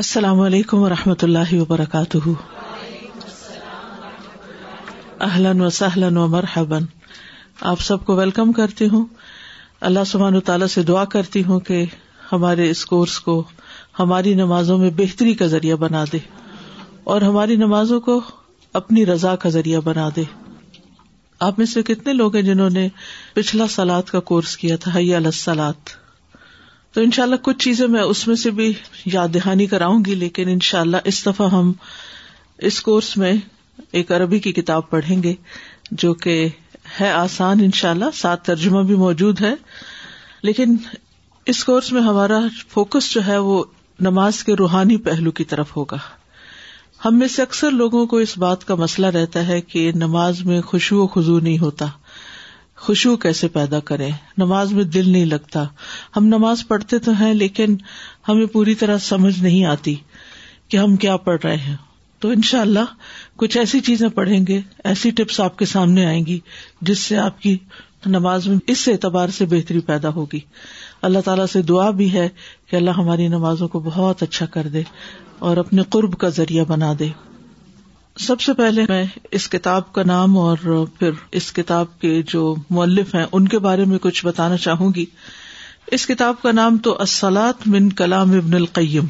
السلام علیکم و رحمۃ اللہ وبرکاتہ اہلن و و سہلن مرحبن آپ سب کو ویلکم کرتی ہوں اللہ تعالیٰ سے دعا کرتی ہوں کہ ہمارے اس کورس کو ہماری نمازوں میں بہتری کا ذریعہ بنا دے اور ہماری نمازوں کو اپنی رضا کا ذریعہ بنا دے آپ میں سے کتنے لوگ ہیں جنہوں نے پچھلا سلاد کا کورس کیا تھا لس سلاد تو ان شاء اللہ کچھ چیزیں میں اس میں سے بھی یاد دہانی کراؤں گی لیکن ان شاء اللہ اس دفعہ ہم اس کورس میں ایک عربی کی کتاب پڑھیں گے جو کہ ہے آسان ان شاء اللہ سات ترجمہ بھی موجود ہے لیکن اس کورس میں ہمارا فوکس جو ہے وہ نماز کے روحانی پہلو کی طرف ہوگا ہم میں سے اکثر لوگوں کو اس بات کا مسئلہ رہتا ہے کہ نماز میں خوشبو و خزو نہیں ہوتا خوشبو کیسے پیدا کرے نماز میں دل نہیں لگتا ہم نماز پڑھتے تو ہیں لیکن ہمیں پوری طرح سمجھ نہیں آتی کہ ہم کیا پڑھ رہے ہیں تو ان شاء اللہ کچھ ایسی چیزیں پڑھیں گے ایسی ٹپس آپ کے سامنے آئیں گی جس سے آپ کی نماز میں اس اعتبار سے بہتری پیدا ہوگی اللہ تعالیٰ سے دعا بھی ہے کہ اللہ ہماری نمازوں کو بہت اچھا کر دے اور اپنے قرب کا ذریعہ بنا دے سب سے پہلے میں اس کتاب کا نام اور پھر اس کتاب کے جو مؤلف ہیں ان کے بارے میں کچھ بتانا چاہوں گی اس کتاب کا نام تو اسلاد من کلام ابن القیم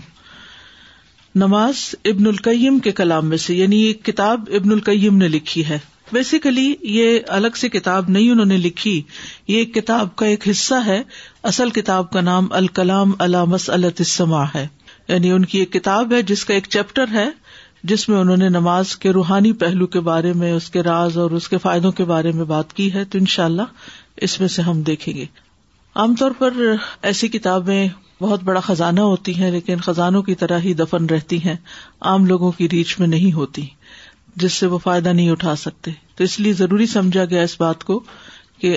نماز ابن القیم کے کلام میں سے یعنی یہ کتاب ابن القیم نے لکھی ہے بیسیکلی یہ الگ سے کتاب نہیں انہوں نے لکھی یہ کتاب کا ایک حصہ ہے اصل کتاب کا نام الکلام السما ہے یعنی ان کی ایک کتاب ہے جس کا ایک چیپٹر ہے جس میں انہوں نے نماز کے روحانی پہلو کے بارے میں اس کے راز اور اس کے فائدوں کے بارے میں بات کی ہے تو ان شاء اللہ اس میں سے ہم دیکھیں گے عام طور پر ایسی کتابیں بہت بڑا خزانہ ہوتی ہیں لیکن خزانوں کی طرح ہی دفن رہتی ہیں عام لوگوں کی ریچ میں نہیں ہوتی جس سے وہ فائدہ نہیں اٹھا سکتے تو اس لیے ضروری سمجھا گیا اس بات کو کہ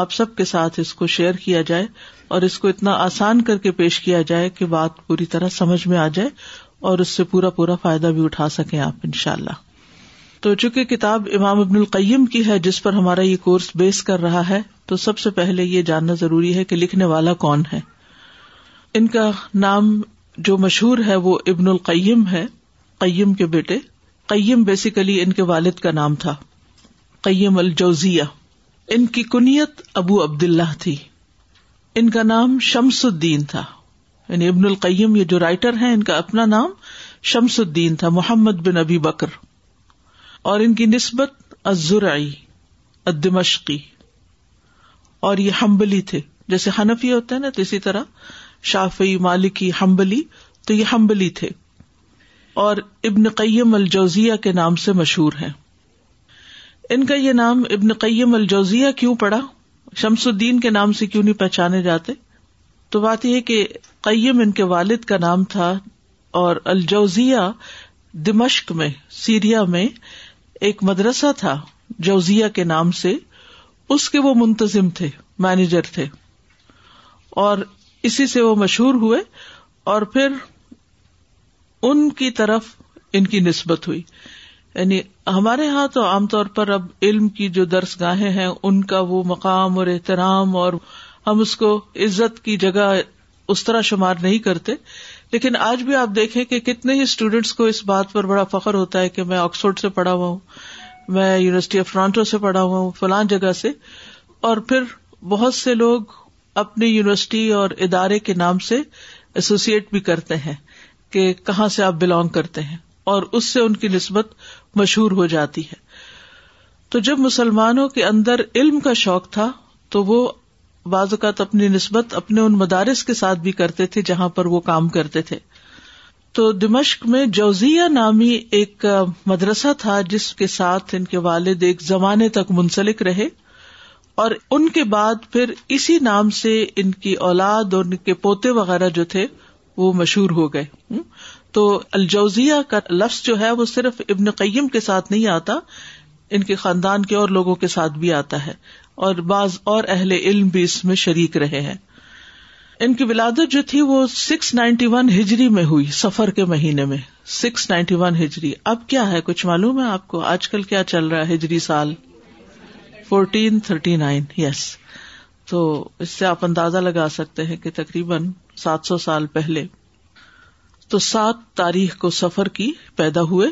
آپ سب کے ساتھ اس کو شیئر کیا جائے اور اس کو اتنا آسان کر کے پیش کیا جائے کہ بات پوری طرح سمجھ میں آ جائے اور اس سے پورا پورا فائدہ بھی اٹھا سکیں آپ ان شاء اللہ تو چونکہ کتاب امام ابن القیم کی ہے جس پر ہمارا یہ کورس بیس کر رہا ہے تو سب سے پہلے یہ جاننا ضروری ہے کہ لکھنے والا کون ہے ان کا نام جو مشہور ہے وہ ابن القیم ہے قیم کے بیٹے قیم بیسیکلی ان کے والد کا نام تھا قیم الجوزیہ ان کی کنیت ابو عبد اللہ تھی ان کا نام شمس الدین تھا یعنی ابن القیم یہ جو رائٹر ہیں ان کا اپنا نام شمس الدین تھا محمد بن ابی بکر اور ان کی نسبت ازرائی ادمشقی اور یہ حمبلی تھے جیسے حنفی ہوتے ہیں نا تو اسی طرح شافی مالکی ہمبلی تو یہ ہمبلی تھے اور ابن قیم الجوزیا کے نام سے مشہور ہیں ان کا یہ نام ابن قیم الجوزیا کیوں پڑا شمس الدین کے نام سے کیوں نہیں پہچانے جاتے تو بات یہ کہ قیم ان کے والد کا نام تھا اور دمشق میں سیریا میں ایک مدرسہ تھا جوزیا کے نام سے اس کے وہ منتظم تھے مینیجر تھے اور اسی سے وہ مشہور ہوئے اور پھر ان کی طرف ان کی نسبت ہوئی یعنی ہمارے یہاں تو عام طور پر اب علم کی جو درس گاہیں ہیں ان کا وہ مقام اور احترام اور ہم اس کو عزت کی جگہ اس طرح شمار نہیں کرتے لیکن آج بھی آپ دیکھیں کہ کتنے ہی اسٹوڈینٹس کو اس بات پر بڑا فخر ہوتا ہے کہ میں آکسفرڈ سے پڑھا ہوا ہوں میں یونیورسٹی آف ٹورانٹو سے پڑھا ہوا ہوں فلان جگہ سے اور پھر بہت سے لوگ اپنی یونیورسٹی اور ادارے کے نام سے ایسوسیٹ بھی کرتے ہیں کہ کہاں سے آپ بلانگ کرتے ہیں اور اس سے ان کی نسبت مشہور ہو جاتی ہے تو جب مسلمانوں کے اندر علم کا شوق تھا تو وہ بعض اوقات اپنی نسبت اپنے ان مدارس کے ساتھ بھی کرتے تھے جہاں پر وہ کام کرتے تھے تو دمشق میں جوزیہ نامی ایک مدرسہ تھا جس کے ساتھ ان کے والد ایک زمانے تک منسلک رہے اور ان کے بعد پھر اسی نام سے ان کی اولاد اور ان کے پوتے وغیرہ جو تھے وہ مشہور ہو گئے تو الجوزیہ کا لفظ جو ہے وہ صرف ابن قیم کے ساتھ نہیں آتا ان کے خاندان کے اور لوگوں کے ساتھ بھی آتا ہے اور بعض اور اہل علم بھی اس میں شریک رہے ہیں ان کی ولادت جو تھی وہ سکس نائنٹی ون ہجری میں ہوئی سفر کے مہینے میں سکس نائنٹی ون ہجری اب کیا ہے کچھ معلوم ہے آپ کو آج کل کیا چل رہا ہے ہجری سال فورٹین تھرٹی نائن یس تو اس سے آپ اندازہ لگا سکتے ہیں کہ تقریباً سات سو سال پہلے تو سات تاریخ کو سفر کی پیدا ہوئے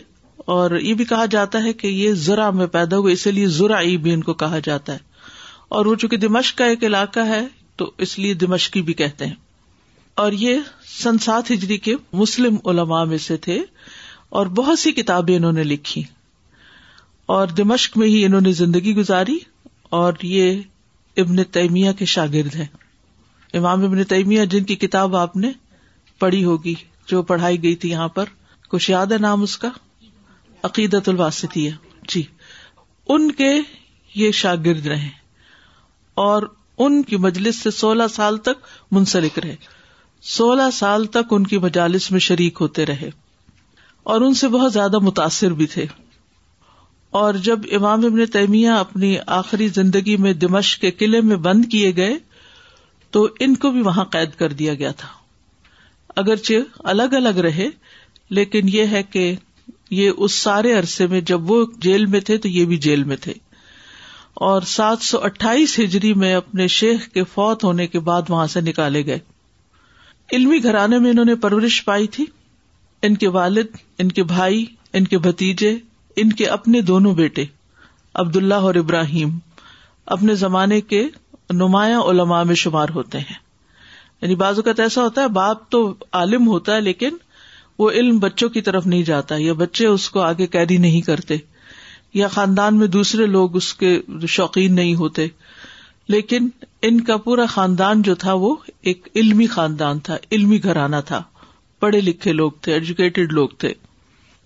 اور یہ بھی کہا جاتا ہے کہ یہ زرا میں پیدا ہوئے اسی لیے زرا ای بھی ان کو کہا جاتا ہے اور وہ چونکہ دمشق کا ایک علاقہ ہے تو اس لیے دمشقی بھی کہتے ہیں اور یہ سنسات ہجری کے مسلم علماء میں سے تھے اور بہت سی کتابیں انہوں نے لکھی اور دمشق میں ہی انہوں نے زندگی گزاری اور یہ ابن تیمیہ کے شاگرد ہیں امام ابن تیمیہ جن کی کتاب آپ نے پڑھی ہوگی جو پڑھائی گئی تھی یہاں پر کچھ یاد ہے نام اس کا عقیدت الواسطیہ جی ان کے یہ شاگرد رہے اور ان کی مجلس سے سولہ سال تک منسلک رہے سولہ سال تک ان کی مجالس میں شریک ہوتے رہے اور ان سے بہت زیادہ متاثر بھی تھے اور جب امام ابن تیمیہ اپنی آخری زندگی میں دمشق کے قلعے میں بند کیے گئے تو ان کو بھی وہاں قید کر دیا گیا تھا اگرچہ الگ الگ رہے لیکن یہ ہے کہ یہ اس سارے عرصے میں جب وہ جیل میں تھے تو یہ بھی جیل میں تھے اور سات سو اٹھائیس ہجری میں اپنے شیخ کے فوت ہونے کے بعد وہاں سے نکالے گئے علمی گھرانے میں انہوں نے پرورش پائی تھی ان کے والد ان کے بھائی ان کے بھتیجے ان کے اپنے دونوں بیٹے عبد اللہ اور ابراہیم اپنے زمانے کے نمایاں علماء میں شمار ہوتے ہیں یعنی بعض اوقات ایسا ہوتا ہے باپ تو عالم ہوتا ہے لیکن وہ علم بچوں کی طرف نہیں جاتا یا بچے اس کو آگے کیری نہیں کرتے یا خاندان میں دوسرے لوگ اس کے شوقین نہیں ہوتے لیکن ان کا پورا خاندان جو تھا وہ ایک علمی خاندان تھا علمی گھرانہ تھا پڑھے لکھے لوگ تھے ایجوکیٹڈ لوگ تھے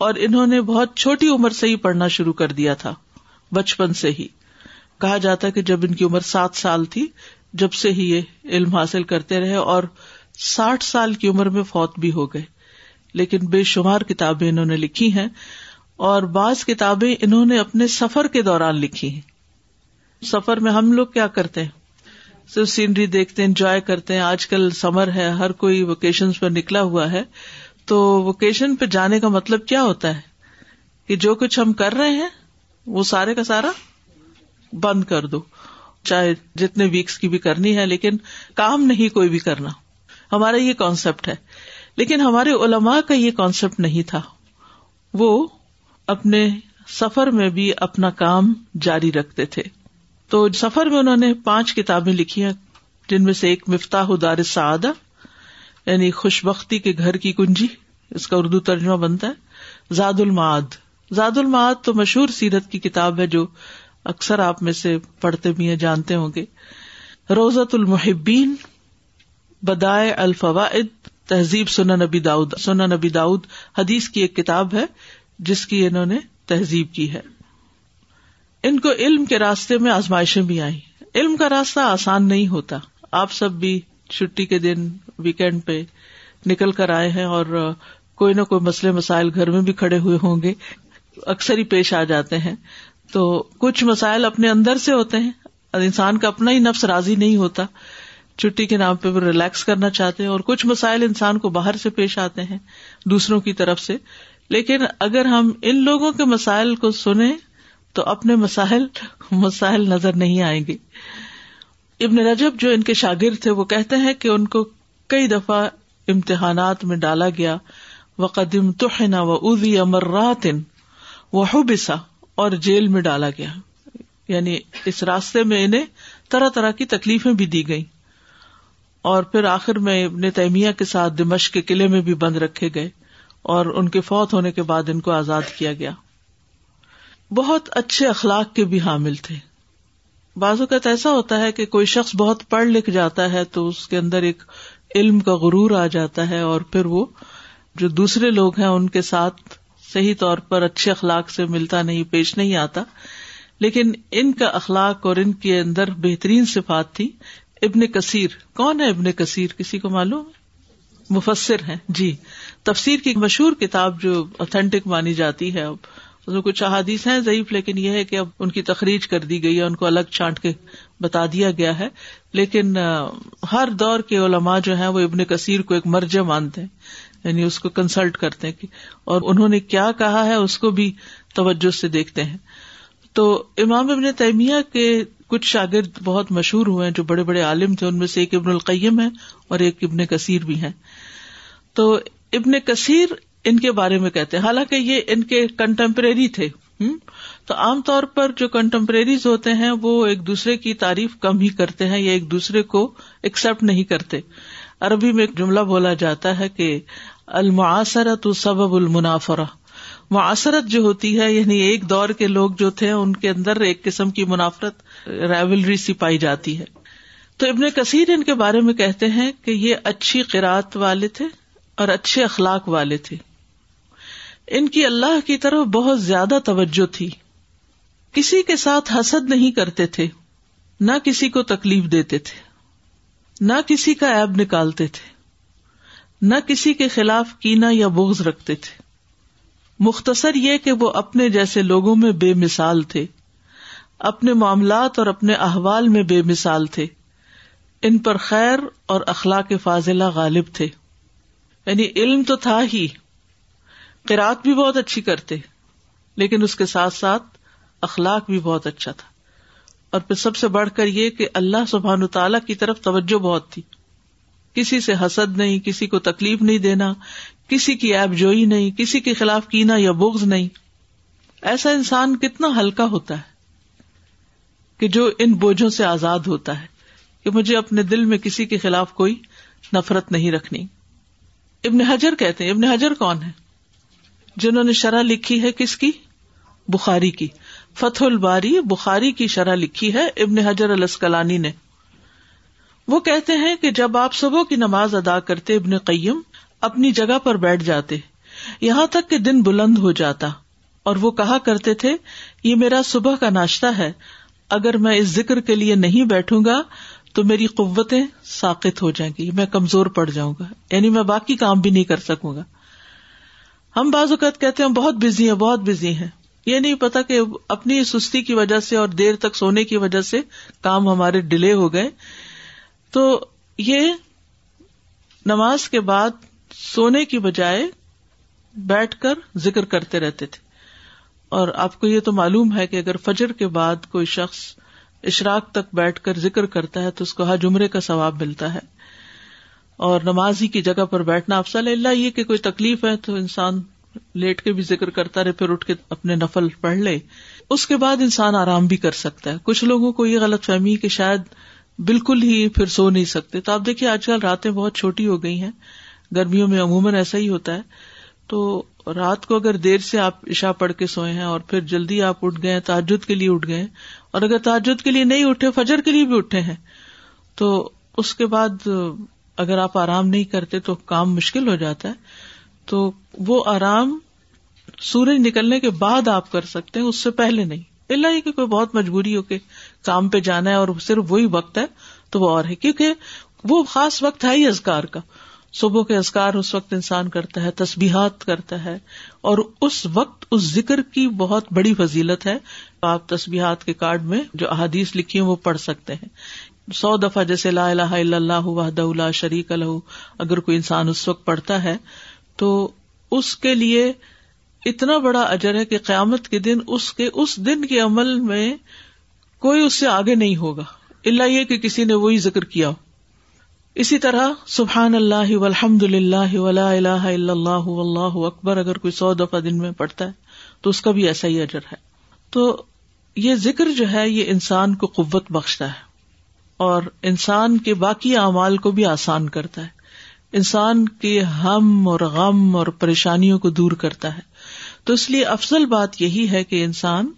اور انہوں نے بہت چھوٹی عمر سے ہی پڑھنا شروع کر دیا تھا بچپن سے ہی کہا جاتا کہ جب ان کی عمر سات سال تھی جب سے ہی یہ علم حاصل کرتے رہے اور ساٹھ سال کی عمر میں فوت بھی ہو گئے لیکن بے شمار کتابیں انہوں نے لکھی ہیں اور بعض کتابیں انہوں نے اپنے سفر کے دوران لکھی ہیں سفر میں ہم لوگ کیا کرتے ہیں صرف سینری دیکھتے ہیں انجوائے کرتے ہیں آج کل سمر ہے ہر کوئی ویکیشن پر نکلا ہوا ہے تو ویکیشن پہ جانے کا مطلب کیا ہوتا ہے کہ جو کچھ ہم کر رہے ہیں وہ سارے کا سارا بند کر دو چاہے جتنے ویکس کی بھی کرنی ہے لیکن کام نہیں کوئی بھی کرنا ہمارا یہ کانسیپٹ ہے لیکن ہمارے علما کا یہ کانسیپٹ نہیں تھا وہ اپنے سفر میں بھی اپنا کام جاری رکھتے تھے تو سفر میں انہوں نے پانچ کتابیں لکھی ہیں جن میں سے ایک مفتاح دار سعدا یعنی خوشبختی کے گھر کی کنجی اس کا اردو ترجمہ بنتا ہے زاد المعاد زاد المعاد تو مشہور سیرت کی کتاب ہے جو اکثر آپ میں سے پڑھتے بھی ہیں جانتے ہوں گے روزت المحبین بدائے الفوائد تہذیب سنا نبی داؤد سنا نبی داؤد حدیث کی ایک کتاب ہے جس کی انہوں نے تہذیب کی ہے ان کو علم کے راستے میں آزمائشیں بھی آئی علم کا راستہ آسان نہیں ہوتا آپ سب بھی چھٹی کے دن ویکینڈ پہ نکل کر آئے ہیں اور کوئی نہ کوئی مسئلے مسائل گھر میں بھی کھڑے ہوئے ہوں گے اکثر ہی پیش آ جاتے ہیں تو کچھ مسائل اپنے اندر سے ہوتے ہیں انسان کا اپنا ہی نفس راضی نہیں ہوتا چھٹی کے نام پہ وہ ریلیکس کرنا چاہتے ہیں اور کچھ مسائل انسان کو باہر سے پیش آتے ہیں دوسروں کی طرف سے لیکن اگر ہم ان لوگوں کے مسائل کو سنیں تو اپنے مسائل مسائل نظر نہیں آئیں گے ابن رجب جو ان کے شاگرد تھے وہ کہتے ہیں کہ ان کو کئی دفعہ امتحانات میں ڈالا گیا و قدیم توحنا و ازی امرات رات وہ اور جیل میں ڈالا گیا یعنی اس راستے میں انہیں طرح طرح کی تکلیفیں بھی دی گئی اور پھر آخر میں ابن تیمیہ کے ساتھ دمشق کے قلعے میں بھی بند رکھے گئے اور ان کے فوت ہونے کے بعد ان کو آزاد کیا گیا بہت اچھے اخلاق کے بھی حامل تھے بعض اوقات ایسا ہوتا ہے کہ کوئی شخص بہت پڑھ لکھ جاتا ہے تو اس کے اندر ایک علم کا غرور آ جاتا ہے اور پھر وہ جو دوسرے لوگ ہیں ان کے ساتھ صحیح طور پر اچھے اخلاق سے ملتا نہیں پیش نہیں آتا لیکن ان کا اخلاق اور ان کے اندر بہترین صفات تھی ابن کثیر کون ہے ابن کثیر کسی کو معلوم مفسر ہیں جی تفسیر کی ایک مشہور کتاب جو اتھینٹک مانی جاتی ہے اب اس میں کچھ احادیث ہیں ضعیف لیکن یہ ہے کہ اب ان کی تخریج کر دی گئی ہے ان کو الگ چانٹ کے بتا دیا گیا ہے لیکن ہر دور کے علماء جو ہیں وہ ابن کثیر کو ایک مرجع مانتے ہیں یعنی اس کو کنسلٹ کرتے ہیں اور انہوں نے کیا کہا ہے اس کو بھی توجہ سے دیکھتے ہیں تو امام ابن تیمیہ کے کچھ شاگرد بہت مشہور ہوئے ہیں جو بڑے بڑے عالم تھے ان میں سے ایک ابن القیم ہے اور ایک ابن کثیر بھی ہیں تو ابن کثیر ان کے بارے میں کہتے حالانکہ یہ ان کے کنٹمپریری تھے تو عام طور پر جو کنٹمپریریز ہوتے ہیں وہ ایک دوسرے کی تعریف کم ہی کرتے ہیں یا ایک دوسرے کو ایکسپٹ نہیں کرتے عربی میں ایک جملہ بولا جاتا ہے کہ المعاصرت سبب المنافرہ معاصرت جو ہوتی ہے یعنی ایک دور کے لوگ جو تھے ان کے اندر ایک قسم کی منافرت رائولری سی پائی جاتی ہے تو ابن کثیر ان کے بارے میں کہتے ہیں کہ یہ اچھی قرآت والے تھے اور اچھے اخلاق والے تھے ان کی اللہ کی طرف بہت زیادہ توجہ تھی کسی کے ساتھ حسد نہیں کرتے تھے نہ کسی کو تکلیف دیتے تھے نہ کسی کا ایب نکالتے تھے نہ کسی کے خلاف کینا یا بغض رکھتے تھے مختصر یہ کہ وہ اپنے جیسے لوگوں میں بے مثال تھے اپنے معاملات اور اپنے احوال میں بے مثال تھے ان پر خیر اور اخلاق فاضلہ غالب تھے یعنی علم تو تھا ہی قرآت بھی بہت اچھی کرتے لیکن اس کے ساتھ ساتھ اخلاق بھی بہت اچھا تھا اور پھر سب سے بڑھ کر یہ کہ اللہ سبحان تعالی کی طرف توجہ بہت تھی کسی سے حسد نہیں کسی کو تکلیف نہیں دینا کسی کی ایب جوئی نہیں کسی کے خلاف کینا یا بغض نہیں ایسا انسان کتنا ہلکا ہوتا ہے کہ جو ان بوجھوں سے آزاد ہوتا ہے کہ مجھے اپنے دل میں کسی کے خلاف کوئی نفرت نہیں رکھنی ابن حجر کہتے ہیں ابن حجر کون ہے جنہوں نے شرح لکھی ہے کس کی بخاری کی فتح الباری بخاری کی شرح لکھی ہے ابن حجر السکلانی نے وہ کہتے ہیں کہ جب آپ صبح کی نماز ادا کرتے ابن قیم اپنی جگہ پر بیٹھ جاتے یہاں تک کہ دن بلند ہو جاتا اور وہ کہا کرتے تھے یہ میرا صبح کا ناشتہ ہے اگر میں اس ذکر کے لیے نہیں بیٹھوں گا تو میری قوتیں ساقت ہو جائیں گی میں کمزور پڑ جاؤں گا یعنی میں باقی کام بھی نہیں کر سکوں گا ہم بعض اوقات کہتے ہیں بہت بزی ہیں بہت بزی ہیں یہ نہیں پتا کہ اپنی سستی کی وجہ سے اور دیر تک سونے کی وجہ سے کام ہمارے ڈیلے ہو گئے تو یہ نماز کے بعد سونے کی بجائے بیٹھ کر ذکر کرتے رہتے تھے اور آپ کو یہ تو معلوم ہے کہ اگر فجر کے بعد کوئی شخص اشراق تک بیٹھ کر ذکر کرتا ہے تو اس کو ہر جمرے کا ثواب ملتا ہے اور نماز ہی کی جگہ پر بیٹھنا افسل اللہ یہ کہ کوئی تکلیف ہے تو انسان لیٹ کے بھی ذکر کرتا رہے پھر اٹھ کے اپنے نفل پڑھ لے اس کے بعد انسان آرام بھی کر سکتا ہے کچھ لوگوں کو یہ غلط فہمی کہ شاید بالکل ہی پھر سو نہیں سکتے تو آپ دیکھیے آج کل راتیں بہت چھوٹی ہو گئی ہیں گرمیوں میں عموماً ایسا ہی ہوتا ہے تو رات کو اگر دیر سے آپ عشاء پڑھ کے سوئے ہیں اور پھر جلدی آپ اٹھ گئے تعجد کے لیے اٹھ گئے اور اگر تاجد کے لیے نہیں اٹھے فجر کے لیے بھی اٹھے ہیں تو اس کے بعد اگر آپ آرام نہیں کرتے تو کام مشکل ہو جاتا ہے تو وہ آرام سورج نکلنے کے بعد آپ کر سکتے ہیں اس سے پہلے نہیں اللہ یہ کہ کوئی بہت مجبوری ہو کے کام پہ جانا ہے اور صرف وہی وقت ہے تو وہ اور ہے کیونکہ وہ خاص وقت ہے ہی ازگار کا صبح کے اذکار اس وقت انسان کرتا ہے تسبیحات کرتا ہے اور اس وقت اس ذکر کی بہت بڑی فضیلت ہے آپ تسبیحات کے کارڈ میں جو احادیث لکھی ہیں وہ پڑھ سکتے ہیں سو دفعہ جیسے لا الہ الا اللہ وحدء اللہ شریق اگر کوئی انسان اس وقت پڑھتا ہے تو اس کے لیے اتنا بڑا اجر ہے کہ قیامت کے دن اس کے اس دن کے عمل میں کوئی اس سے آگے نہیں ہوگا اللہ یہ کہ کسی نے وہی ذکر کیا ہو اسی طرح سبحان اللہ الحمد اللہ ولا اللہ اللہ اللہ اکبر اگر کوئی سو دفعہ دن میں پڑتا ہے تو اس کا بھی ایسا ہی اجر ہے تو یہ ذکر جو ہے یہ انسان کو قوت بخشتا ہے اور انسان کے باقی اعمال کو بھی آسان کرتا ہے انسان کے ہم اور غم اور پریشانیوں کو دور کرتا ہے تو اس لیے افضل بات یہی ہے کہ انسان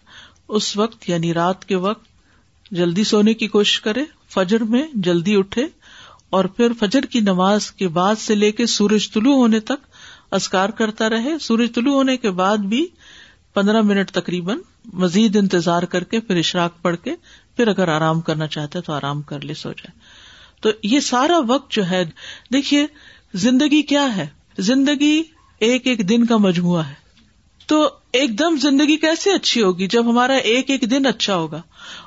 اس وقت یعنی رات کے وقت جلدی سونے کی کوشش کرے فجر میں جلدی اٹھے اور پھر فجر کی نماز کے بعد سے لے کے سورج طلوع ہونے تک اسکار کرتا رہے سورج طلوع ہونے کے بعد بھی پندرہ منٹ تقریباً مزید انتظار کر کے پھر اشراک پڑ کے پھر اگر آرام کرنا چاہتے تو آرام کر لے سو جائے تو یہ سارا وقت جو ہے دیکھیے زندگی کیا ہے زندگی ایک ایک دن کا مجموعہ ہے تو ایک دم زندگی کیسے اچھی ہوگی جب ہمارا ایک ایک دن اچھا ہوگا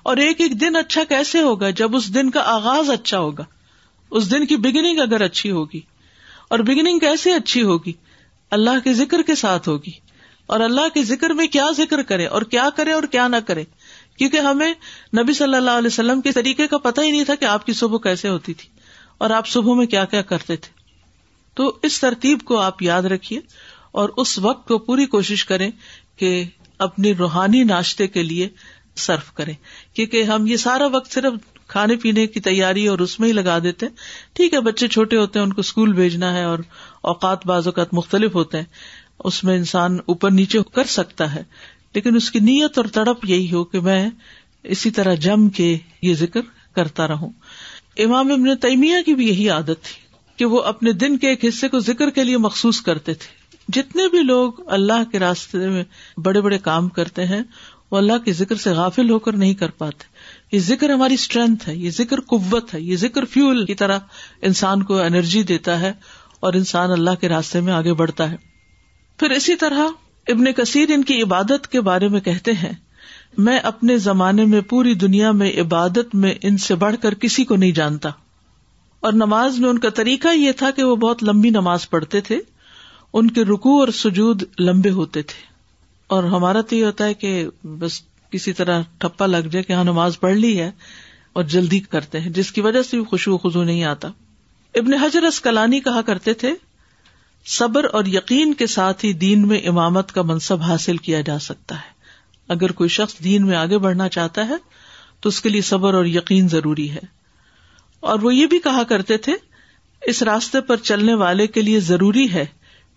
اور ایک ایک دن اچھا کیسے ہوگا جب اس دن کا آغاز اچھا ہوگا اس دن کی بگننگ اگر اچھی ہوگی اور بگننگ کیسے اچھی ہوگی اللہ کے ذکر کے ساتھ ہوگی اور اللہ کے ذکر میں کیا ذکر کرے اور کیا کرے اور کیا نہ کرے کیونکہ ہمیں نبی صلی اللہ علیہ وسلم کے طریقے کا پتہ ہی نہیں تھا کہ آپ کی صبح کیسے ہوتی تھی اور آپ صبح میں کیا کیا کرتے تھے تو اس ترتیب کو آپ یاد رکھیے اور اس وقت کو پوری کوشش کریں کہ اپنی روحانی ناشتے کے لیے صرف کریں کیونکہ ہم یہ سارا وقت صرف کھانے پینے کی تیاری اور اس میں ہی لگا دیتے ہیں ٹھیک ہے بچے چھوٹے ہوتے ہیں ان کو اسکول بھیجنا ہے اور اوقات بعض اوقات مختلف ہوتے ہیں اس میں انسان اوپر نیچے کر سکتا ہے لیکن اس کی نیت اور تڑپ یہی ہو کہ میں اسی طرح جم کے یہ ذکر کرتا رہ امام ابن تیمیہ کی بھی یہی عادت تھی کہ وہ اپنے دن کے ایک حصے کو ذکر کے لیے مخصوص کرتے تھے جتنے بھی لوگ اللہ کے راستے میں بڑے بڑے کام کرتے ہیں وہ اللہ کے ذکر سے غافل ہو کر نہیں کر پاتے یہ ذکر ہماری اسٹرینتھ ہے یہ ذکر قوت ہے یہ ذکر فیول کی طرح انسان کو انرجی دیتا ہے اور انسان اللہ کے راستے میں آگے بڑھتا ہے پھر اسی طرح ابن کثیر ان کی عبادت کے بارے میں کہتے ہیں میں اپنے زمانے میں پوری دنیا میں عبادت میں ان سے بڑھ کر کسی کو نہیں جانتا اور نماز میں ان کا طریقہ یہ تھا کہ وہ بہت لمبی نماز پڑھتے تھے ان کے رکو اور سجود لمبے ہوتے تھے اور ہمارا تو یہ ہوتا ہے کہ بس کسی طرح ٹھپا لگ جائے کہ ہاں نماز پڑھ لی ہے اور جلدی کرتے ہیں جس کی وجہ سے خوشبو خزو نہیں آتا ابن حجر اسکلانی کہا کرتے تھے صبر اور یقین کے ساتھ ہی دین میں امامت کا منصب حاصل کیا جا سکتا ہے اگر کوئی شخص دین میں آگے بڑھنا چاہتا ہے تو اس کے لیے صبر اور یقین ضروری ہے اور وہ یہ بھی کہا کرتے تھے اس راستے پر چلنے والے کے لیے ضروری ہے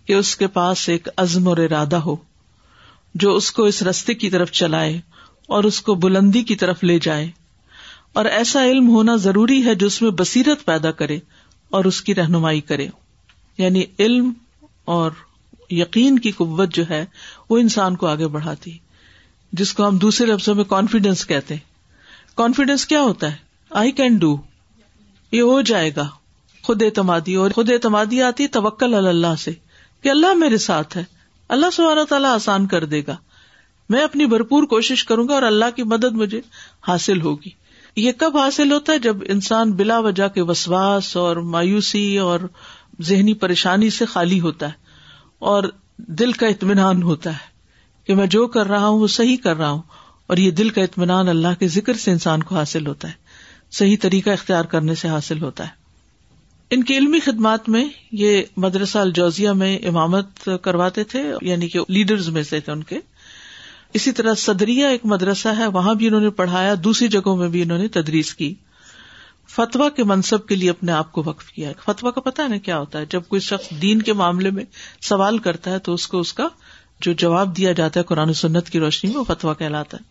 کہ اس کے پاس ایک عزم اور ارادہ ہو جو اس کو اس راستے کی طرف چلائے اور اس کو بلندی کی طرف لے جائے اور ایسا علم ہونا ضروری ہے جو اس میں بصیرت پیدا کرے اور اس کی رہنمائی کرے یعنی علم اور یقین کی قوت جو ہے وہ انسان کو آگے بڑھاتی جس کو ہم دوسرے لفظوں میں کانفیڈینس کہتے ہیں کانفیڈینس کیا ہوتا ہے آئی کین ڈو یہ ہو جائے گا خود اعتمادی اور خود اعتمادی آتی توکل اللہ سے کہ اللہ میرے ساتھ ہے اللہ سبحانہ تعالیٰ آسان کر دے گا میں اپنی بھرپور کوشش کروں گا اور اللہ کی مدد مجھے حاصل ہوگی یہ کب حاصل ہوتا ہے جب انسان بلا وجہ کے وسواس اور مایوسی اور ذہنی پریشانی سے خالی ہوتا ہے اور دل کا اطمینان ہوتا ہے کہ میں جو کر رہا ہوں وہ صحیح کر رہا ہوں اور یہ دل کا اطمینان اللہ کے ذکر سے انسان کو حاصل ہوتا ہے صحیح طریقہ اختیار کرنے سے حاصل ہوتا ہے ان کی علمی خدمات میں یہ مدرسہ الجوزیا میں امامت کرواتے تھے یعنی کہ لیڈرز میں سے تھے ان کے اسی طرح صدریا ایک مدرسہ ہے وہاں بھی انہوں نے پڑھایا دوسری جگہوں میں بھی انہوں نے تدریس کی فتوا کے منصب کے لیے اپنے آپ کو وقف کیا ہے فتوا کا پتا نا کیا ہوتا ہے جب کوئی شخص دین کے معاملے میں سوال کرتا ہے تو اس کو اس کا جو جواب دیا جاتا ہے قرآن سنت کی روشنی میں وہ فتوا کہلاتا ہے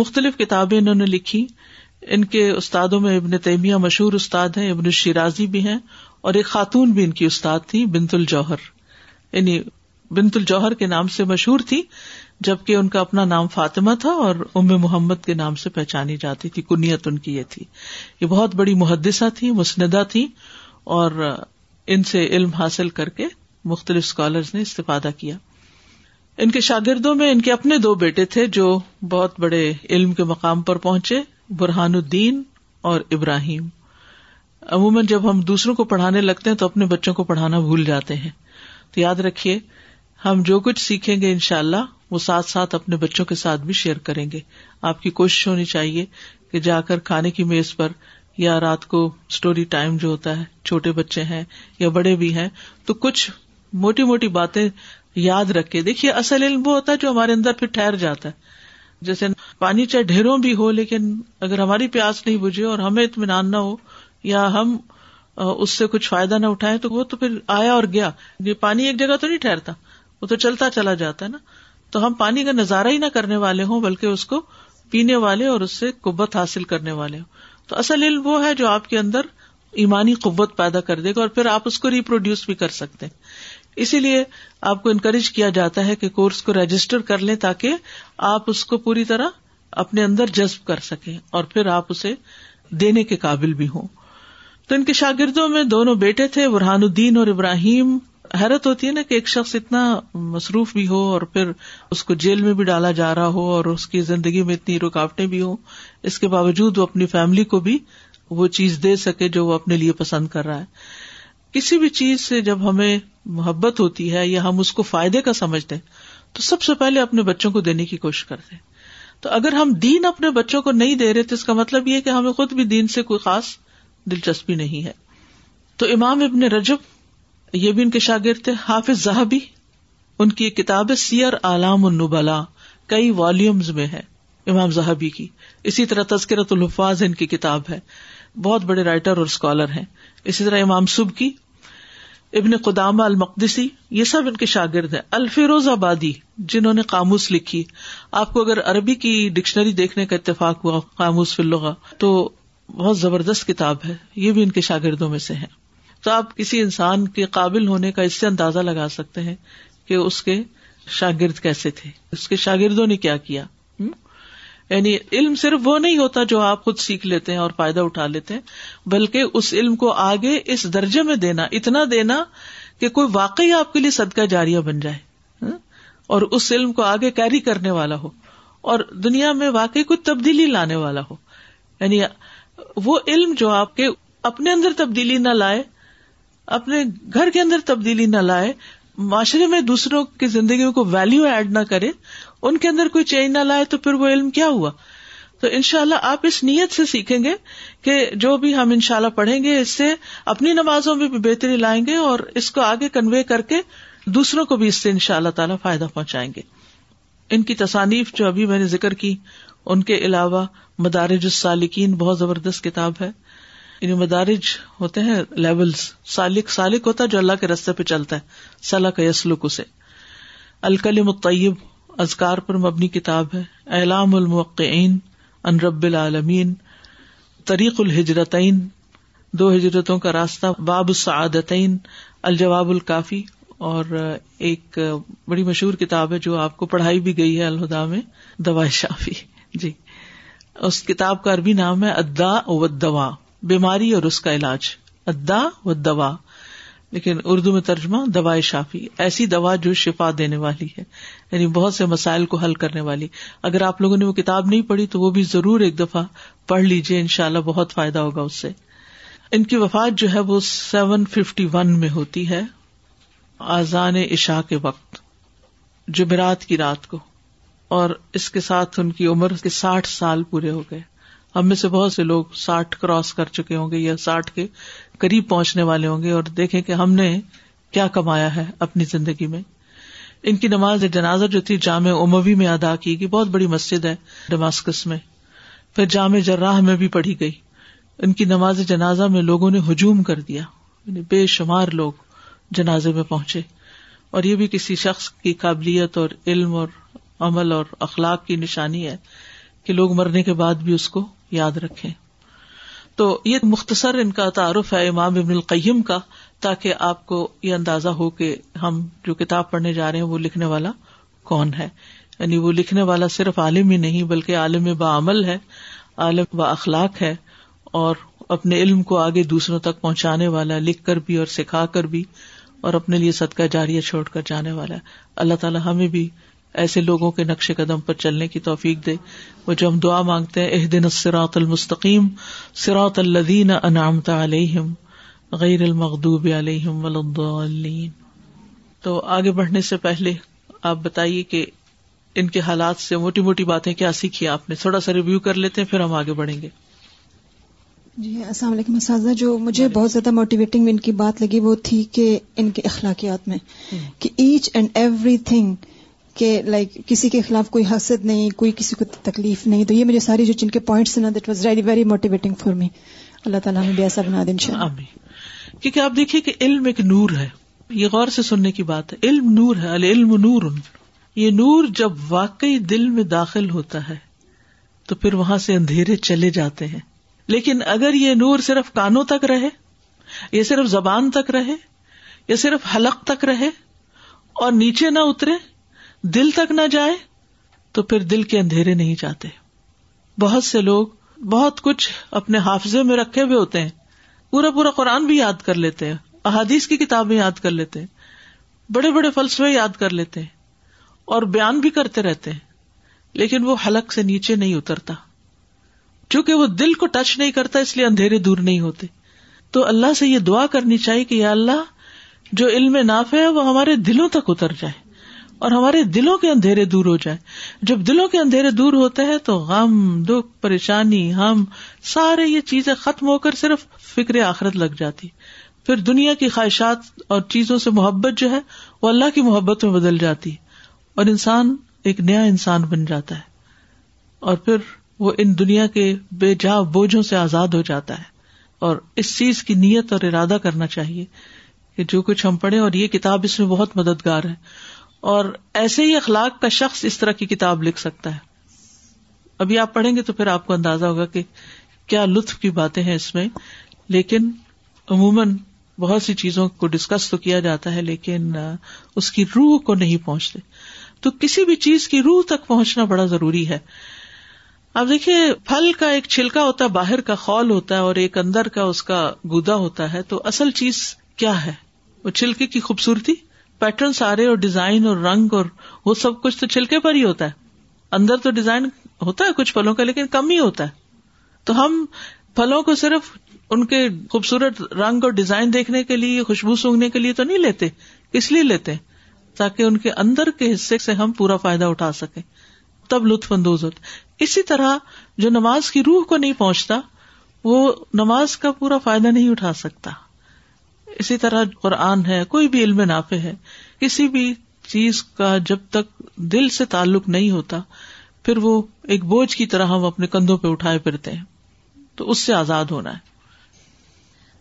مختلف کتابیں انہوں نے لکھی ان کے استادوں میں ابن تیمیہ مشہور استاد ہیں ابن شیرازی بھی ہیں اور ایک خاتون بھی ان کی استاد تھی بنت الجوہر یعنی بنت الجوہر کے نام سے مشہور تھی جبکہ ان کا اپنا نام فاطمہ تھا اور ام محمد کے نام سے پہچانی جاتی تھی کنیت ان کی یہ تھی یہ بہت بڑی محدثہ تھی مسندہ تھی اور ان سے علم حاصل کر کے مختلف اسکالرز نے استفادہ کیا ان کے شاگردوں میں ان کے اپنے دو بیٹے تھے جو بہت بڑے علم کے مقام پر پہنچے برہان الدین اور ابراہیم عموماً جب ہم دوسروں کو پڑھانے لگتے ہیں تو اپنے بچوں کو پڑھانا بھول جاتے ہیں تو یاد رکھیے ہم جو کچھ سیکھیں گے ان شاء اللہ وہ ساتھ ساتھ اپنے بچوں کے ساتھ بھی شیئر کریں گے آپ کی کوشش ہونی چاہیے کہ جا کر کھانے کی میز پر یا رات کو اسٹوری ٹائم جو ہوتا ہے چھوٹے بچے ہیں یا بڑے بھی ہیں تو کچھ موٹی موٹی باتیں یاد رکھے دیکھیے اصل علم وہ ہوتا ہے جو ہمارے اندر پھر ٹھہر جاتا ہے جیسے پانی چاہے ڈھیروں بھی ہو لیکن اگر ہماری پیاس نہیں بجھے اور ہمیں اطمینان نہ ہو یا ہم اس سے کچھ فائدہ نہ اٹھائے تو وہ تو پھر آیا اور گیا یہ پانی ایک جگہ تو نہیں ٹھہرتا وہ تو چلتا چلا جاتا ہے نا تو ہم پانی کا نظارہ ہی نہ کرنے والے ہوں بلکہ اس کو پینے والے اور اس سے قبت حاصل کرنے والے ہوں تو اصل علم وہ ہے جو آپ کے اندر ایمانی قبت پیدا کر دے گا اور پھر آپ اس کو ریپروڈیوس بھی کر سکتے ہیں اسی لیے آپ کو انکریج کیا جاتا ہے کہ کورس کو رجسٹر کر لیں تاکہ آپ اس کو پوری طرح اپنے اندر جذب کر سکیں اور پھر آپ اسے دینے کے قابل بھی ہوں تو ان کے شاگردوں میں دونوں بیٹے تھے برہان الدین اور ابراہیم حیرت ہوتی ہے نا کہ ایک شخص اتنا مصروف بھی ہو اور پھر اس کو جیل میں بھی ڈالا جا رہا ہو اور اس کی زندگی میں اتنی رکاوٹیں بھی ہوں اس کے باوجود وہ اپنی فیملی کو بھی وہ چیز دے سکے جو وہ اپنے لیے پسند کر رہا ہے کسی بھی چیز سے جب ہمیں محبت ہوتی ہے یا ہم اس کو فائدے کا سمجھتے ہیں تو سب سے پہلے اپنے بچوں کو دینے کی کوشش کرتے ہیں تو اگر ہم دین اپنے بچوں کو نہیں دے رہے تو اس کا مطلب یہ کہ ہمیں خود بھی دین سے کوئی خاص دلچسپی نہیں ہے تو امام ابن رجب یہ بھی ان کے شاگرد تھے حافظ زہبی ان کی ایک کتاب ہے سیئر آلام النبلا کئی والیومز میں ہے امام زہبی کی اسی طرح تذکرت الحفاظ ان کی کتاب ہے بہت بڑے رائٹر اور اسکالر ہیں اسی طرح امام سب کی ابن قدامہ المقدسی یہ سب ان کے شاگرد ہیں الفیروز آبادی جنہوں نے قاموس لکھی آپ کو اگر عربی کی ڈکشنری دیکھنے کا اتفاق ہوا قاموس فلغا تو بہت زبردست کتاب ہے یہ بھی ان کے شاگردوں میں سے ہیں تو آپ کسی انسان کے قابل ہونے کا اس سے اندازہ لگا سکتے ہیں کہ اس کے شاگرد کیسے تھے اس کے شاگردوں نے کیا کیا یعنی علم صرف وہ نہیں ہوتا جو آپ خود سیکھ لیتے ہیں اور فائدہ اٹھا لیتے ہیں بلکہ اس علم کو آگے اس درجے میں دینا اتنا دینا کہ کوئی واقعی آپ کے لیے صدقہ جاریہ بن جائے اور اس علم کو آگے کیری کرنے والا ہو اور دنیا میں واقعی کوئی تبدیلی لانے والا ہو یعنی وہ علم جو آپ کے اپنے اندر تبدیلی نہ لائے اپنے گھر کے اندر تبدیلی نہ لائے معاشرے میں دوسروں کی زندگیوں کو ویلو ایڈ نہ کرے ان کے اندر کوئی چینج نہ لائے تو پھر وہ علم کیا ہوا تو ان شاء اللہ آپ اس نیت سے سیکھیں گے کہ جو بھی ہم ان شاء اللہ پڑھیں گے اس سے اپنی نمازوں میں بھی بہتری لائیں گے اور اس کو آگے کنوے کر کے دوسروں کو بھی اس سے ان شاء اللہ تعالی فائدہ پہنچائیں گے ان کی تصانیف جو ابھی میں نے ذکر کی ان کے علاوہ مدارج السالکین بہت زبردست کتاب ہے یعنی مدارج ہوتے ہیں لیولز سالک سالک ہوتا ہے جو اللہ کے رستے پہ چلتا ہے صلاح یسلک اسے الکل الطیب ازکار پر مبنی کتاب ہے اعلام المق عین رب العالمین طریق الحجرت عین دو ہجرتوں کا راستہ باب السعادتین الجواب الکافی اور ایک بڑی مشہور کتاب ہے جو آپ کو پڑھائی بھی گئی ہے الہدا میں دوا شافی جی اس کتاب کا عربی نام ہے ادا دوا بیماری اور اس کا علاج ادا و دوا لیکن اردو میں ترجمہ دوا شافی ایسی دوا جو شفا دینے والی ہے یعنی بہت سے مسائل کو حل کرنے والی اگر آپ لوگوں نے وہ کتاب نہیں پڑھی تو وہ بھی ضرور ایک دفعہ پڑھ لیجیے ان شاء اللہ بہت فائدہ ہوگا اس سے ان کی وفات جو ہے وہ سیون ففٹی ون میں ہوتی ہے آزان عشاء کے وقت جمعرات کی رات کو اور اس کے ساتھ ان کی عمر کے ساٹھ سال پورے ہو گئے ہم میں سے بہت سے لوگ ساٹھ کراس کر چکے ہوں گے یا ساٹھ کے قریب پہنچنے والے ہوں گے اور دیکھیں کہ ہم نے کیا کمایا ہے اپنی زندگی میں ان کی نماز جنازہ جو تھی جامع اموی میں ادا کی گئی بہت بڑی مسجد ہے ڈماسکس میں پھر جامع جراہ میں بھی پڑھی گئی ان کی نماز جنازہ میں لوگوں نے ہجوم کر دیا یعنی بے شمار لوگ جنازے میں پہنچے اور یہ بھی کسی شخص کی قابلیت اور علم اور عمل اور اخلاق کی نشانی ہے کہ لوگ مرنے کے بعد بھی اس کو یاد رکھے تو یہ مختصر ان کا تعارف ہے امام ابن القیم کا تاکہ آپ کو یہ اندازہ ہو کہ ہم جو کتاب پڑھنے جا رہے ہیں وہ لکھنے والا کون ہے یعنی وہ لکھنے والا صرف عالم ہی نہیں بلکہ عالم با عمل ہے عالم با اخلاق ہے اور اپنے علم کو آگے دوسروں تک پہنچانے والا لکھ کر بھی اور سکھا کر بھی اور اپنے لیے صدقہ جاریہ چھوڑ کر جانے والا ہے اللہ تعالیٰ ہمیں بھی ایسے لوگوں کے نقش قدم پر چلنے کی توفیق دے وہ جو ہم دعا مانگتے ہیں انامتا علیہم غیر المغدوب علیہم وَََََََََََ تو آگے بڑھنے سے پہلے آپ بتائیے کہ ان کے حالات سے موٹی موٹی باتیں کیا سیکھی آپ نے تھوڑا سا ریویو کر لیتے ہیں پھر ہم آگے بڑھیں گے جی السلام علیکم اساتذہ جو مجھے بہت زیادہ موٹیویٹنگ ان کی بات لگی وہ تھی کہ ان کے اخلاقیات میں کہ ایچ اینڈ ایوری تھنگ کہ لائک کسی کے خلاف کوئی حسد نہیں کوئی کسی کو تکلیف نہیں تو یہ مجھے ساری جو جن کے that was very motivating for me اللہ تعالیٰ بھی ایسا بنا کیونکہ آپ دیکھیے کہ علم ایک نور ہے یہ غور سے سننے کی بات ہے علم نور ہے نور یہ نور جب واقعی دل میں داخل ہوتا ہے تو پھر وہاں سے اندھیرے چلے جاتے ہیں لیکن اگر یہ نور صرف کانوں تک رہے یہ صرف زبان تک رہے یا صرف حلق تک رہے اور نیچے نہ اترے دل تک نہ جائے تو پھر دل کے اندھیرے نہیں جاتے بہت سے لوگ بہت کچھ اپنے حافظے میں رکھے ہوئے ہوتے ہیں پورا پورا قرآن بھی یاد کر لیتے ہیں احادیث کی کتابیں یاد کر لیتے ہیں بڑے بڑے فلسفے یاد کر لیتے ہیں اور بیان بھی کرتے رہتے ہیں لیکن وہ حلق سے نیچے نہیں اترتا چونکہ وہ دل کو ٹچ نہیں کرتا اس لیے اندھیرے دور نہیں ہوتے تو اللہ سے یہ دعا کرنی چاہیے کہ یا اللہ جو علم ناف ہے وہ ہمارے دلوں تک اتر جائے اور ہمارے دلوں کے اندھیرے دور ہو جائیں جب دلوں کے اندھیرے دور ہوتے ہیں تو غم دکھ پریشانی ہم سارے یہ چیزیں ختم ہو کر صرف فکر آخرت لگ جاتی پھر دنیا کی خواہشات اور چیزوں سے محبت جو ہے وہ اللہ کی محبت میں بدل جاتی اور انسان ایک نیا انسان بن جاتا ہے اور پھر وہ ان دنیا کے بے جا بوجھوں سے آزاد ہو جاتا ہے اور اس چیز کی نیت اور ارادہ کرنا چاہیے کہ جو کچھ ہم پڑھے اور یہ کتاب اس میں بہت مددگار ہے اور ایسے ہی اخلاق کا شخص اس طرح کی کتاب لکھ سکتا ہے ابھی آپ پڑھیں گے تو پھر آپ کو اندازہ ہوگا کہ کیا لطف کی باتیں ہیں اس میں لیکن عموماً بہت سی چیزوں کو ڈسکس تو کیا جاتا ہے لیکن اس کی روح کو نہیں پہنچتے تو کسی بھی چیز کی روح تک پہنچنا بڑا ضروری ہے اب دیکھیے پھل کا ایک چھلکا ہوتا ہے باہر کا خول ہوتا ہے اور ایک اندر کا اس کا گودا ہوتا ہے تو اصل چیز کیا ہے وہ چھلکے کی خوبصورتی پیٹرن سارے اور ڈیزائن اور رنگ اور وہ سب کچھ تو چھلکے پر ہی ہوتا ہے اندر تو ڈیزائن ہوتا ہے کچھ پھلوں کا لیکن کم ہی ہوتا ہے تو ہم پھلوں کو صرف ان کے خوبصورت رنگ اور ڈیزائن دیکھنے کے لیے خوشبو سونگنے کے لیے تو نہیں لیتے اس لیے لیتے تاکہ ان کے اندر کے حصے سے ہم پورا فائدہ اٹھا سکیں تب لطف اندوز ہوتے اسی طرح جو نماز کی روح کو نہیں پہنچتا وہ نماز کا پورا فائدہ نہیں اٹھا سکتا اسی طرح قرآن ہے کوئی بھی علم نافع ہے کسی بھی چیز کا جب تک دل سے تعلق نہیں ہوتا پھر وہ ایک بوجھ کی طرح ہم اپنے کندھوں پہ اٹھائے پھرتے ہیں تو اس سے آزاد ہونا ہے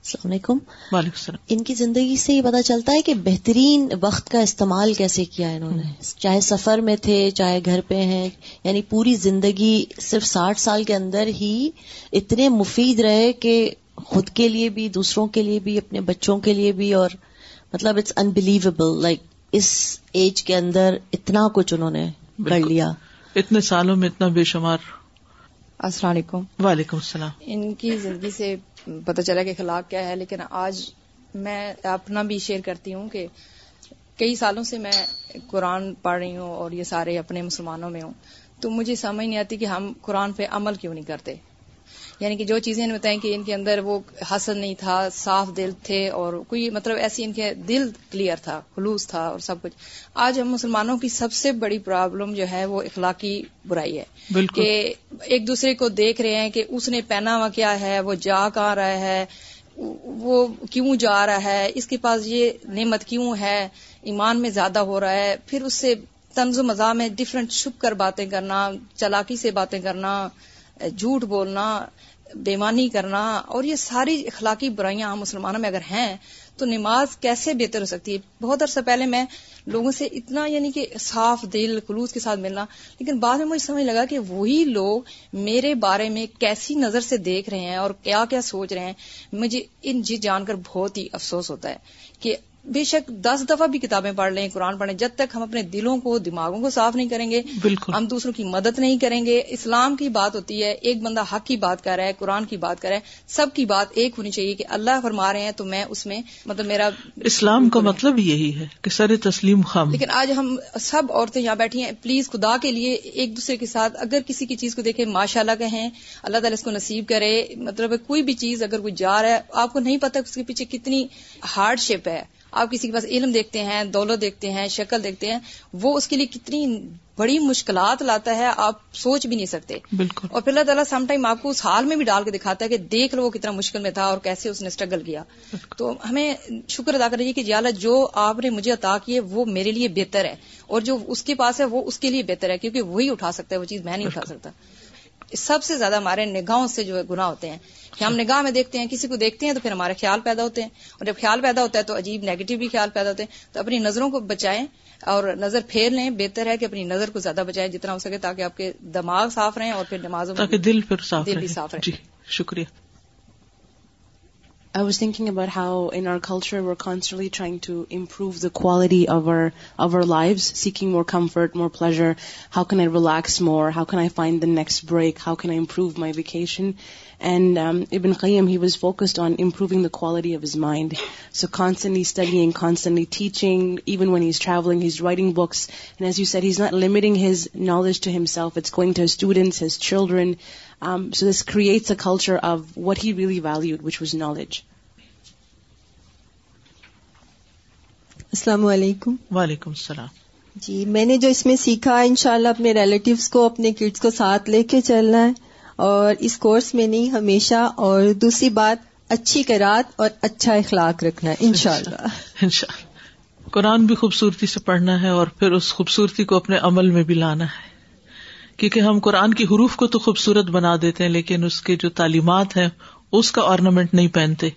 السلام علیکم وعلیکم السلام ان کی زندگی سے یہ پتا چلتا ہے کہ بہترین وقت کا استعمال کیسے کیا انہوں نے چاہے سفر میں تھے چاہے گھر پہ ہیں یعنی پوری زندگی صرف ساٹھ سال کے اندر ہی اتنے مفید رہے کہ خود کے لیے بھی دوسروں کے لیے بھی اپنے بچوں کے لیے بھی اور مطلب اٹس انبلیویبل لائک اس ایج کے اندر اتنا کچھ انہوں نے کر لیا اتنے سالوں میں اتنا بے شمار السلام علیکم وعلیکم السلام ان کی زندگی سے پتہ چلا کہ اخلاق کیا ہے لیکن آج میں اپنا بھی شیئر کرتی ہوں کہ کئی سالوں سے میں قرآن پڑھ رہی ہوں اور یہ سارے اپنے مسلمانوں میں ہوں تو مجھے سمجھ نہیں آتی کہ ہم قرآن پہ عمل کیوں نہیں کرتے یعنی کہ جو چیزیں بتائیں کہ ان کے اندر وہ حسن نہیں تھا صاف دل تھے اور کوئی مطلب ایسی ان کے دل کلیئر تھا خلوص تھا اور سب کچھ آج ہم مسلمانوں کی سب سے بڑی پرابلم جو ہے وہ اخلاقی برائی ہے بلکہ ایک دوسرے کو دیکھ رہے ہیں کہ اس نے پہنا ہوا کیا ہے وہ جا کہاں رہا ہے وہ کیوں جا رہا ہے اس کے پاس یہ نعمت کیوں ہے ایمان میں زیادہ ہو رہا ہے پھر اس سے تنز و مزہ میں ڈفرینٹ چھپ کر باتیں کرنا چلاکی سے باتیں کرنا جھوٹ بولنا بےمانی کرنا اور یہ ساری اخلاقی برائیاں مسلمانوں میں اگر ہیں تو نماز کیسے بہتر ہو سکتی ہے بہت عرصہ پہلے میں لوگوں سے اتنا یعنی کہ صاف دل خلوص کے ساتھ ملنا لیکن بعد میں مجھے سمجھ لگا کہ وہی لوگ میرے بارے میں کیسی نظر سے دیکھ رہے ہیں اور کیا کیا سوچ رہے ہیں مجھے ان جی جان کر بہت ہی افسوس ہوتا ہے کہ بے شک دس دفعہ بھی کتابیں پڑھ لیں قرآن پڑھیں جب تک ہم اپنے دلوں کو دماغوں کو صاف نہیں کریں گے بالکل ہم دوسروں کی مدد نہیں کریں گے اسلام کی بات ہوتی ہے ایک بندہ حق کی بات کر رہا ہے قرآن کی بات کر رہا ہے سب کی بات ایک ہونی چاہیے کہ اللہ فرما رہے ہیں تو میں اس میں مطلب میرا اسلام کا مطلب یہی ہے کہ سر تسلیم خام لیکن آج ہم سب عورتیں یہاں بیٹھی ہیں پلیز خدا کے لیے ایک دوسرے کے ساتھ اگر کسی کی چیز کو دیکھے ماشاء اللہ کہیں اللہ تعالیٰ اس کو نصیب کرے مطلب کوئی بھی چیز اگر کوئی جا رہا ہے آپ کو نہیں پتا اس کے پیچھے کتنی ہارڈ شپ ہے آپ کسی کے پاس علم دیکھتے ہیں دولت دیکھتے ہیں شکل دیکھتے ہیں وہ اس کے لیے کتنی بڑی مشکلات لاتا ہے آپ سوچ بھی نہیں سکتے اور پھر اللہ تعالیٰ سم ٹائم آپ کو اس حال میں بھی ڈال کے دکھاتا ہے کہ دیکھ لو وہ کتنا مشکل میں تھا اور کیسے اس نے اسٹرگل کیا تو ہمیں شکر ادا کر رہی ہے کہ جلال جی جو آپ نے مجھے عطا کیے وہ میرے لیے بہتر ہے اور جو اس کے پاس ہے وہ اس کے لیے بہتر ہے کیونکہ وہی اٹھا سکتا ہے وہ چیز میں نہیں اٹھا سکتا سب سے زیادہ ہمارے نگاہوں سے جو ہے گناہ ہوتے ہیں کہ ہم نگاہ میں دیکھتے ہیں کسی کو دیکھتے ہیں تو پھر ہمارے خیال پیدا ہوتے ہیں اور جب خیال پیدا ہوتا ہے تو عجیب نیگیٹو بھی خیال پیدا ہوتے ہیں تو اپنی نظروں کو بچائیں اور نظر پھیر لیں بہتر ہے کہ اپنی نظر کو زیادہ بچائیں جتنا ہو سکے تاکہ آپ کے دماغ صاف رہیں اور پھر نمازوں پھر دل دل بھی صاف رہے جی، شکریہ I was thinking about how in our culture we're constantly trying to improve the quality of our lives, seeking more comfort, more pleasure. How can I relax more? How can I find the next break? How can I improve my vacation? And um, Ibn Qayyim, he was focused on improving the quality of his mind. So constantly studying, constantly teaching. Even when he's traveling, he's writing books. And as you said, he's not limiting his knowledge to himself. It's going to his students, his children. Um, so this creates a culture of what he really valued, which was knowledge. السلام علیکم وعلیکم السلام جی میں نے جو اس میں سیکھا ان شاء اللہ اپنے ریلیٹیوز کو اپنے کڈس کو ساتھ لے کے چلنا ہے اور اس کورس میں نہیں ہمیشہ اور دوسری بات اچھی کرات اور اچھا اخلاق رکھنا ہے ان شاء اللہ قرآن بھی خوبصورتی سے پڑھنا ہے اور پھر اس خوبصورتی کو اپنے عمل میں بھی لانا ہے کیونکہ ہم قرآن کی حروف کو تو خوبصورت بنا دیتے ہیں لیکن اس کے جو تعلیمات ہیں اس کا آرنامنٹ نہیں پہنتے